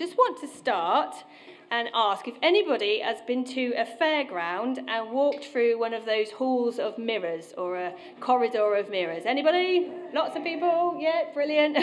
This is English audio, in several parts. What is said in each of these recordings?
Just want to start and ask if anybody has been to a fairground and walked through one of those halls of mirrors or a corridor of mirrors. Anybody? Lots of people? Yeah, brilliant.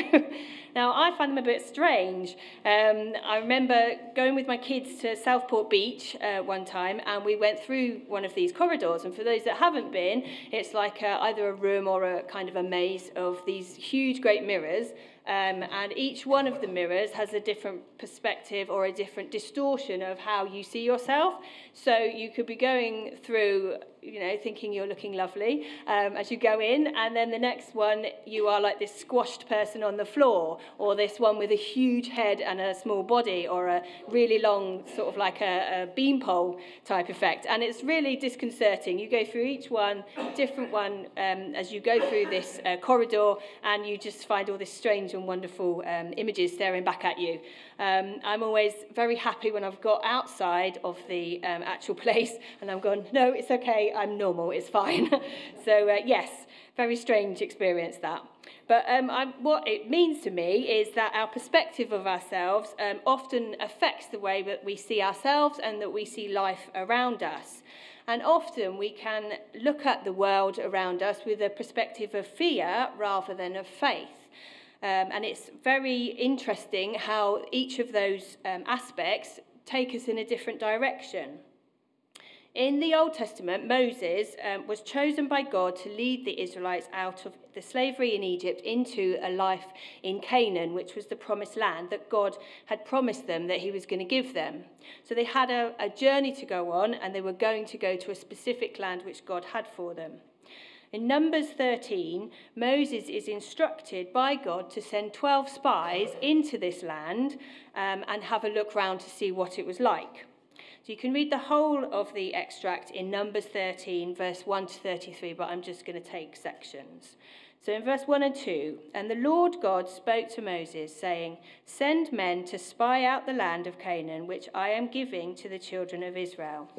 now, I find them a bit strange. Um, I remember going with my kids to Southport Beach uh, one time and we went through one of these corridors. And for those that haven't been, it's like a, either a room or a kind of a maze of these huge, great mirrors. Um, and each one of the mirrors has a different perspective or a different distortion of how you see yourself. So you could be going through you know, thinking you're looking lovely um, as you go in. And then the next one, you are like this squashed person on the floor, or this one with a huge head and a small body, or a really long, sort of like a, a beanpole type effect. And it's really disconcerting. You go through each one, different one, um, as you go through this uh, corridor, and you just find all this strange wonderful um, images staring back at you. Um, I'm always very happy when I've got outside of the um, actual place and I'm going, no, it's okay, I'm normal, it's fine. so, uh, yes, very strange experience that. But um, I, what it means to me is that our perspective of ourselves um, often affects the way that we see ourselves and that we see life around us. And often we can look at the world around us with a perspective of fear rather than of faith. Um, and it's very interesting how each of those um, aspects take us in a different direction. In the Old Testament, Moses um, was chosen by God to lead the Israelites out of the slavery in Egypt into a life in Canaan, which was the promised land that God had promised them that he was going to give them. So they had a, a journey to go on, and they were going to go to a specific land which God had for them. In Numbers 13, Moses is instructed by God to send 12 spies into this land um, and have a look round to see what it was like. So you can read the whole of the extract in Numbers 13, verse 1 to 33, but I'm just going to take sections. So in verse 1 and 2, and the Lord God spoke to Moses, saying, Send men to spy out the land of Canaan, which I am giving to the children of Israel.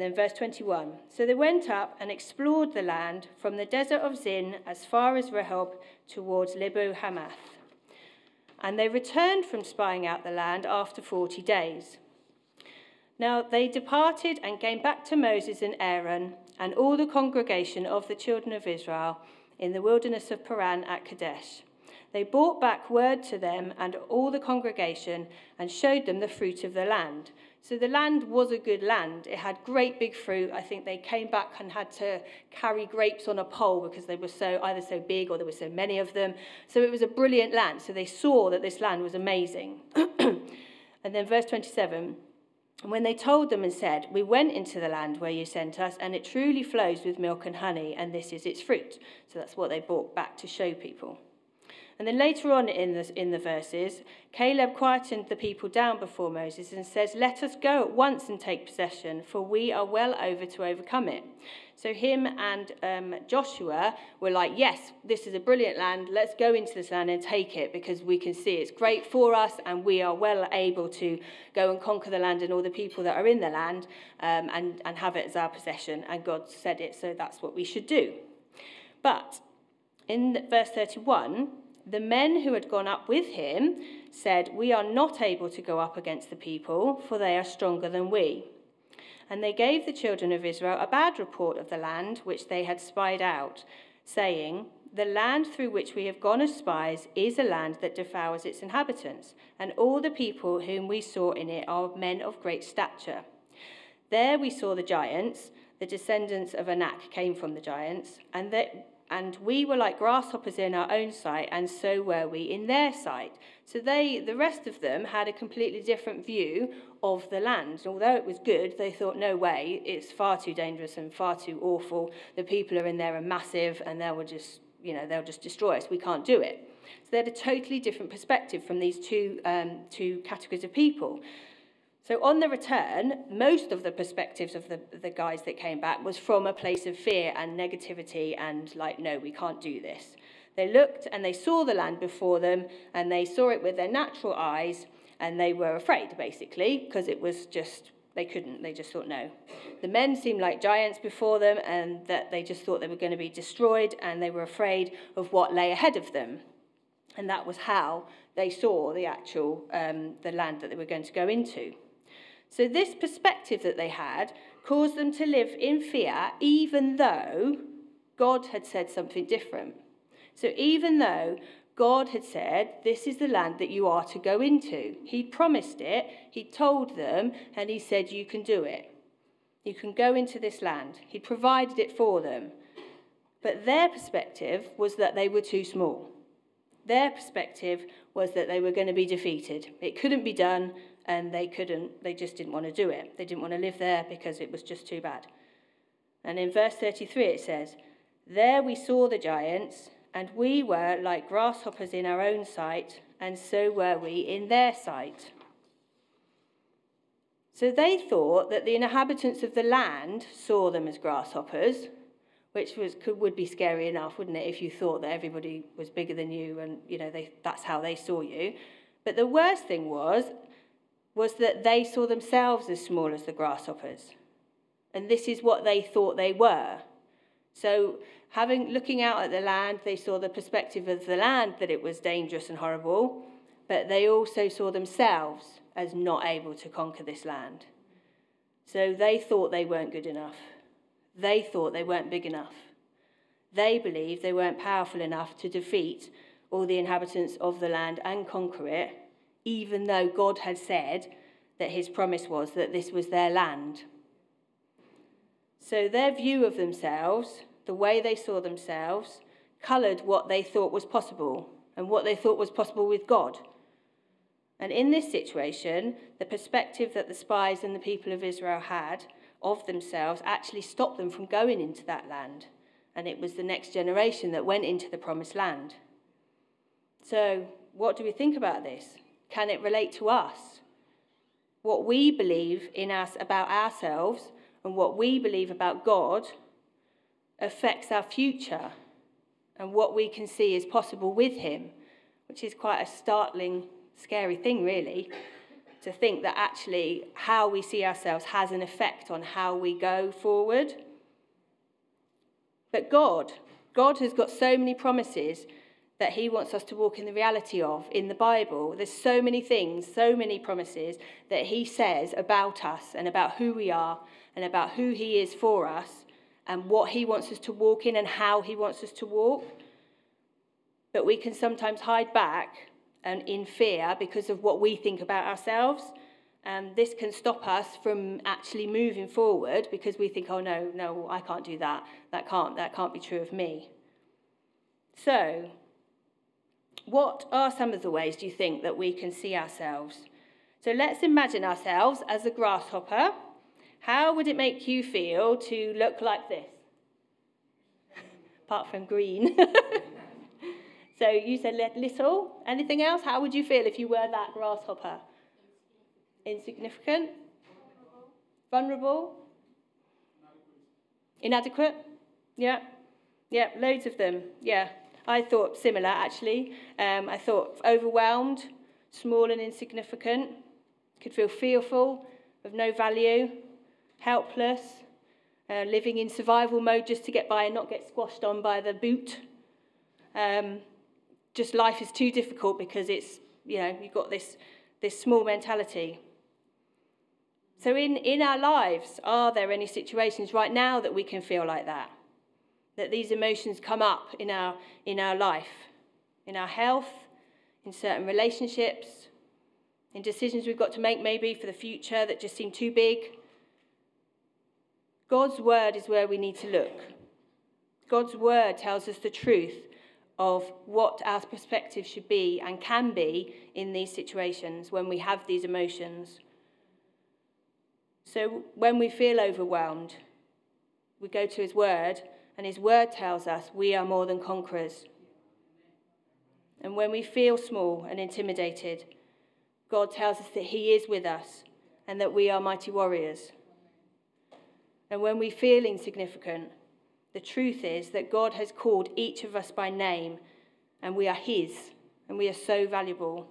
And then verse 21 So they went up and explored the land from the desert of Zin as far as Rehob towards Lebo Hamath. And they returned from spying out the land after 40 days. Now they departed and came back to Moses and Aaron and all the congregation of the children of Israel in the wilderness of Paran at Kadesh. They brought back word to them and all the congregation and showed them the fruit of the land so the land was a good land. It had great big fruit. I think they came back and had to carry grapes on a pole because they were so either so big or there were so many of them. So it was a brilliant land. So they saw that this land was amazing. and then verse 27 and when they told them and said, We went into the land where you sent us, and it truly flows with milk and honey, and this is its fruit. So that's what they brought back to show people. And then later on in the, in the verses, Caleb quietened the people down before Moses and says, Let us go at once and take possession, for we are well over to overcome it. So him and um, Joshua were like, Yes, this is a brilliant land. Let's go into this land and take it because we can see it's great for us and we are well able to go and conquer the land and all the people that are in the land um, and, and have it as our possession. And God said it, so that's what we should do. But in verse 31, the men who had gone up with him said, We are not able to go up against the people, for they are stronger than we. And they gave the children of Israel a bad report of the land which they had spied out, saying, The land through which we have gone as spies is a land that devours its inhabitants, and all the people whom we saw in it are men of great stature. There we saw the giants, the descendants of Anak came from the giants, and that and we were like grasshoppers in our own sight, and so were we in their sight. So they, the rest of them, had a completely different view of the land. Although it was good, they thought, no way, it's far too dangerous and far too awful. The people are in there are massive, and they will just, you know, they'll just destroy us. We can't do it. So they had a totally different perspective from these two, um, two categories of people. So on the return, most of the perspectives of the, the guys that came back was from a place of fear and negativity and like, no, we can't do this. They looked and they saw the land before them and they saw it with their natural eyes and they were afraid, basically, because it was just, they couldn't, they just thought no. The men seemed like giants before them and that they just thought they were going to be destroyed and they were afraid of what lay ahead of them. And that was how they saw the actual um, the land that they were going to go into. So this perspective that they had caused them to live in fear, even though God had said something different. So even though God had said, This is the land that you are to go into. He'd promised it, He'd told them, and He said, You can do it. You can go into this land. He'd provided it for them. But their perspective was that they were too small. Their perspective was that they were going to be defeated. It couldn't be done, and they couldn't, they just didn't want to do it. They didn't want to live there because it was just too bad. And in verse 33 it says, There we saw the giants and we were like grasshoppers in our own sight, and so were we in their sight. So they thought that the inhabitants of the land saw them as grasshoppers, which was, could, would be scary enough, wouldn't it, if you thought that everybody was bigger than you and you know they, that's how they saw you. But the worst thing was, was that they saw themselves as small as the grasshoppers. And this is what they thought they were. So having looking out at the land, they saw the perspective of the land that it was dangerous and horrible, but they also saw themselves as not able to conquer this land. So they thought they weren't good enough. They thought they weren't big enough. They believed they weren't powerful enough to defeat all the inhabitants of the land and conquer it, even though God had said that his promise was that this was their land. So their view of themselves the way they saw themselves, coloured what they thought was possible and what they thought was possible with God. And in this situation, the perspective that the spies and the people of Israel had of themselves actually stopped them from going into that land. And it was the next generation that went into the promised land. So, what do we think about this? Can it relate to us? What we believe in us about ourselves and what we believe about God affects our future and what we can see is possible with Him, which is quite a startling, scary thing, really, to think that actually how we see ourselves has an effect on how we go forward. But God, God has got so many promises that He wants us to walk in the reality of in the Bible. There's so many things, so many promises that He says about us and about who we are and about who He is for us and what He wants us to walk in and how He wants us to walk. But we can sometimes hide back and in fear because of what we think about ourselves. And this can stop us from actually moving forward because we think, oh no, no, I can't do that. That can't, that can't be true of me. So, what are some of the ways do you think that we can see ourselves? So let's imagine ourselves as a grasshopper how would it make you feel to look like this? Apart from green. so you said little. Anything else? How would you feel if you were that grasshopper? Insignificant? Vulnerable? Inadequate? Yeah. Yeah, loads of them. Yeah. I thought similar actually. Um, I thought overwhelmed, small and insignificant, could feel fearful, of no value, helpless, uh, living in survival mode just to get by and not get squashed on by the boot. Um, just life is too difficult because it's, you know, you've got this, this small mentality. So, in, in our lives, are there any situations right now that we can feel like that? That these emotions come up in our, in our life, in our health, in certain relationships, in decisions we've got to make maybe for the future that just seem too big, God's word is where we need to look. God's word tells us the truth of what our perspective should be and can be in these situations when we have these emotions. So when we feel overwhelmed, we go to his word, and his word tells us we are more than conquerors. And when we feel small and intimidated, God tells us that he is with us and that we are mighty warriors. And when we feel insignificant, the truth is that God has called each of us by name, and we are His, and we are so valuable.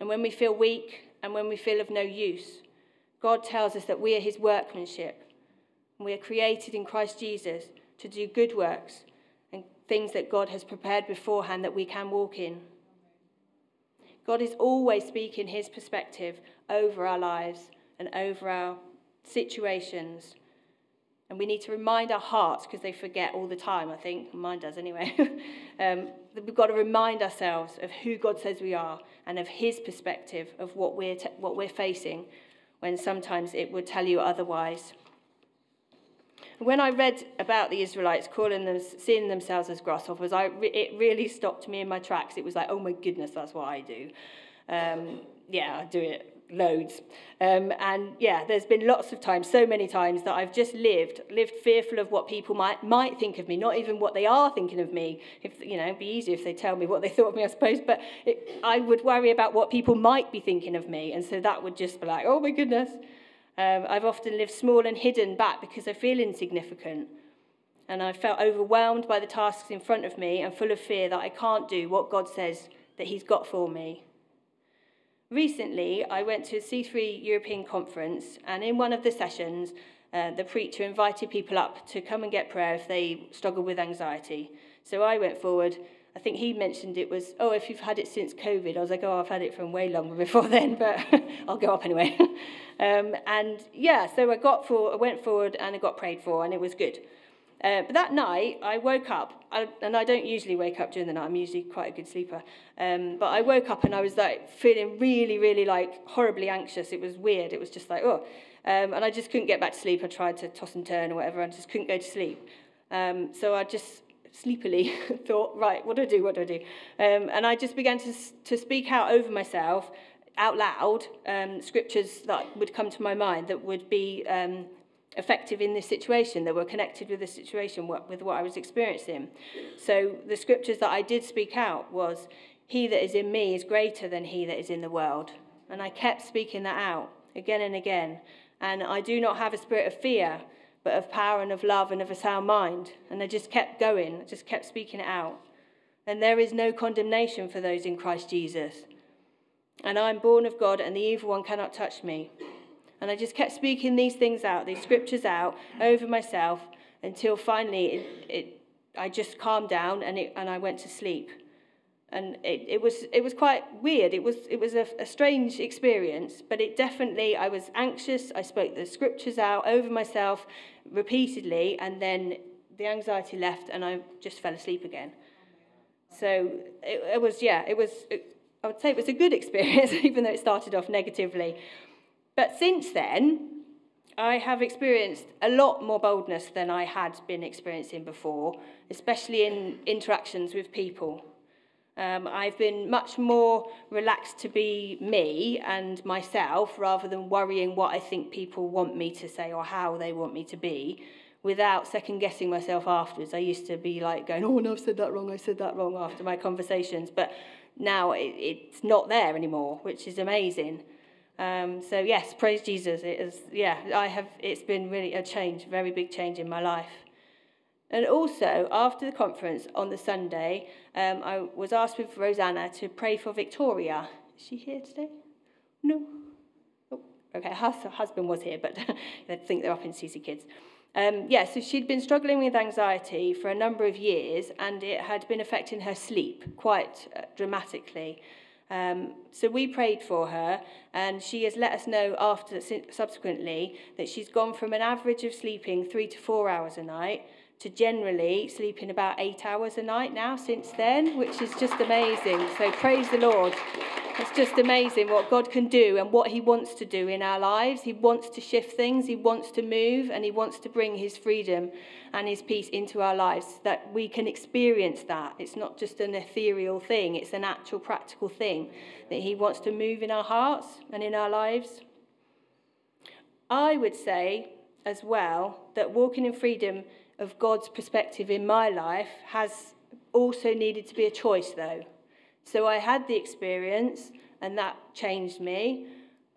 And when we feel weak and when we feel of no use, God tells us that we are His workmanship, we are created in Christ Jesus to do good works, and things that God has prepared beforehand that we can walk in. God is always speaking his perspective over our lives and over our situations. And we need to remind our hearts, because they forget all the time, I think. Mine does anyway. um, we've got to remind ourselves of who God says we are and of his perspective of what we're, te- what we're facing when sometimes it would tell you otherwise. When I read about the Israelites calling them, seeing themselves as grasshoppers, I, it really stopped me in my tracks. It was like, oh my goodness, that's what I do. Um, yeah, I do it loads. Um, and yeah, there's been lots of times, so many times, that I've just lived, lived fearful of what people might might think of me, not even what they are thinking of me. If you know, it'd be easier if they tell me what they thought of me, I suppose. But it, I would worry about what people might be thinking of me, and so that would just be like, oh my goodness. Um, I've often lived small and hidden back because I feel insignificant. And I felt overwhelmed by the tasks in front of me and full of fear that I can't do what God says that He's got for me. Recently, I went to a C3 European conference, and in one of the sessions, uh, the preacher invited people up to come and get prayer if they struggle with anxiety. So I went forward. I think he mentioned it was, oh, if you've had it since COVID. I was like, oh, I've had it from way longer before then, but I'll go up anyway. um, and yeah, so I got for, I went forward and I got prayed for, and it was good. Uh, but that night, I woke up, I, and I don't usually wake up during the night. I'm usually quite a good sleeper. Um, but I woke up and I was like feeling really, really like horribly anxious. It was weird. It was just like, oh. Um, and I just couldn't get back to sleep. I tried to toss and turn or whatever, and just couldn't go to sleep. Um, so I just sleepily thought, right, what do I do? What do I do? Um, and I just began to, to speak out over myself, out loud, um, scriptures that would come to my mind that would be um, effective in this situation, that were connected with the situation, with what I was experiencing. So the scriptures that I did speak out was, He that is in me is greater than he that is in the world. And I kept speaking that out again and again. And I do not have a spirit of fear, but of power and of love and of a sound mind. And I just kept going, I just kept speaking it out. And there is no condemnation for those in Christ Jesus. And I am born of God, and the evil one cannot touch me. And I just kept speaking these things out, these scriptures out over myself until finally it, it, I just calmed down and, it, and I went to sleep. And it, it, was, it was quite weird. It was, it was a, a strange experience, but it definitely, I was anxious. I spoke the scriptures out over myself repeatedly, and then the anxiety left and I just fell asleep again. So it, it was, yeah, it was, it, I would say it was a good experience, even though it started off negatively. But since then, I have experienced a lot more boldness than I had been experiencing before, especially in interactions with people. Um, I've been much more relaxed to be me and myself rather than worrying what I think people want me to say or how they want me to be without second guessing myself afterwards. I used to be like going, oh no, I've said that wrong, I said that wrong after my conversations. But now it, it's not there anymore, which is amazing. Um, so yes, praise Jesus. It is, yeah, I have. It's been really a change, very big change in my life. And also after the conference on the Sunday, um, I was asked with Rosanna to pray for Victoria. Is she here today? No. Oh, okay, her husband was here, but I think they're up in CC Kids. Um, yeah, so she'd been struggling with anxiety for a number of years, and it had been affecting her sleep quite uh, dramatically. Um, so we prayed for her, and she has let us know after subsequently that she's gone from an average of sleeping three to four hours a night to generally sleeping about eight hours a night now since then, which is just amazing. So praise the Lord. It's just amazing what God can do and what He wants to do in our lives. He wants to shift things, He wants to move, and He wants to bring His freedom and His peace into our lives that we can experience that. It's not just an ethereal thing, it's an actual practical thing that He wants to move in our hearts and in our lives. I would say as well that walking in freedom of God's perspective in my life has also needed to be a choice, though. So I had the experience, and that changed me.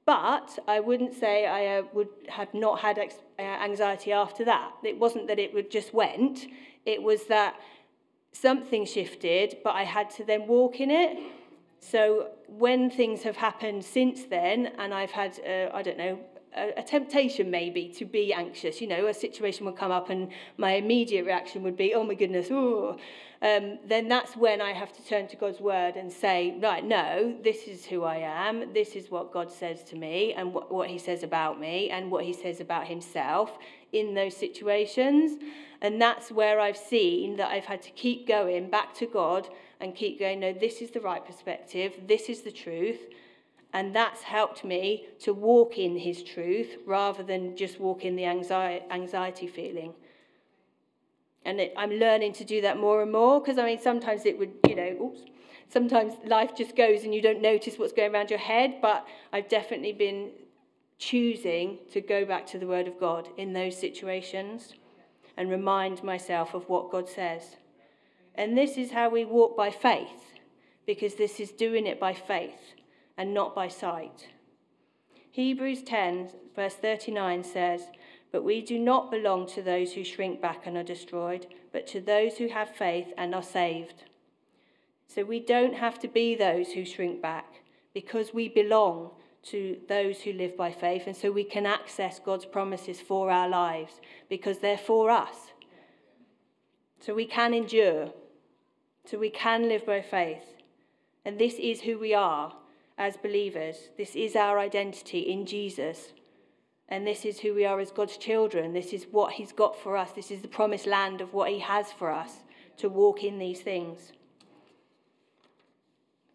But I wouldn't say I uh, would have not had ex- uh, anxiety after that. It wasn't that it would just went. It was that something shifted, but I had to then walk in it. So when things have happened since then, and I've had, uh, I don't know, a, a, temptation maybe to be anxious. You know, a situation would come up and my immediate reaction would be, oh my goodness. Um, then that's when I have to turn to God's word and say, right, no, this is who I am. This is what God says to me and what he says about me and what he says about himself in those situations. And that's where I've seen that I've had to keep going back to God and keep going, no, this is the right perspective. This is the truth. And that's helped me to walk in his truth rather than just walk in the anxiety, anxiety feeling. And it, I'm learning to do that more and more because I mean, sometimes it would, you know, oops, sometimes life just goes and you don't notice what's going around your head. But I've definitely been choosing to go back to the Word of God in those situations and remind myself of what God says. And this is how we walk by faith, because this is doing it by faith and not by sight. Hebrews 10, verse 39 says, But we do not belong to those who shrink back and are destroyed, but to those who have faith and are saved. So we don't have to be those who shrink back because we belong to those who live by faith, and so we can access God's promises for our lives because they're for us. So we can endure, so we can live by faith. And this is who we are as believers. This is our identity in Jesus. And this is who we are as God's children. This is what He's got for us. This is the promised land of what He has for us to walk in these things.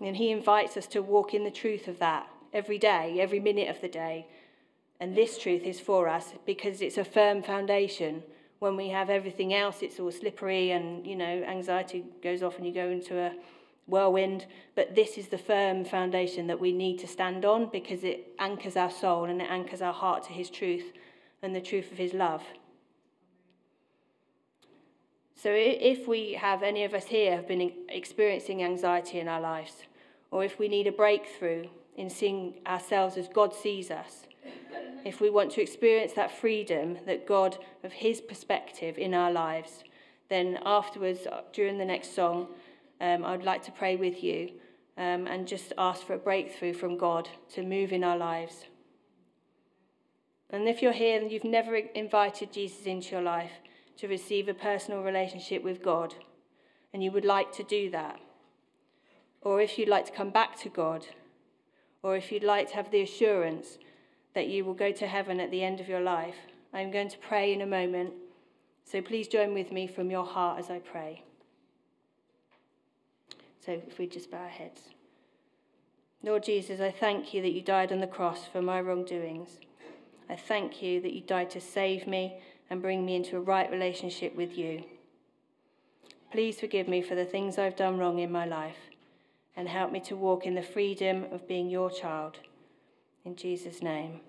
And He invites us to walk in the truth of that every day, every minute of the day. And this truth is for us because it's a firm foundation. When we have everything else, it's all slippery and, you know, anxiety goes off and you go into a whirlwind, but this is the firm foundation that we need to stand on because it anchors our soul and it anchors our heart to His truth and the truth of His love. So, if we have any of us here have been experiencing anxiety in our lives, or if we need a breakthrough in seeing ourselves as God sees us, if we want to experience that freedom that God, of His perspective in our lives, then afterwards, uh, during the next song, um, I'd like to pray with you um, and just ask for a breakthrough from God to move in our lives. And if you're here and you've never invited Jesus into your life to receive a personal relationship with God, and you would like to do that, or if you'd like to come back to God, or if you'd like to have the assurance that you will go to heaven at the end of your life, I'm going to pray in a moment. So please join with me from your heart as I pray. So if we just bow our heads. Lord Jesus, I thank you that you died on the cross for my wrongdoings. I thank you that you died to save me and bring me into a right relationship with you. Please forgive me for the things I've done wrong in my life and help me to walk in the freedom of being your child. In Jesus' name,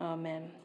amen.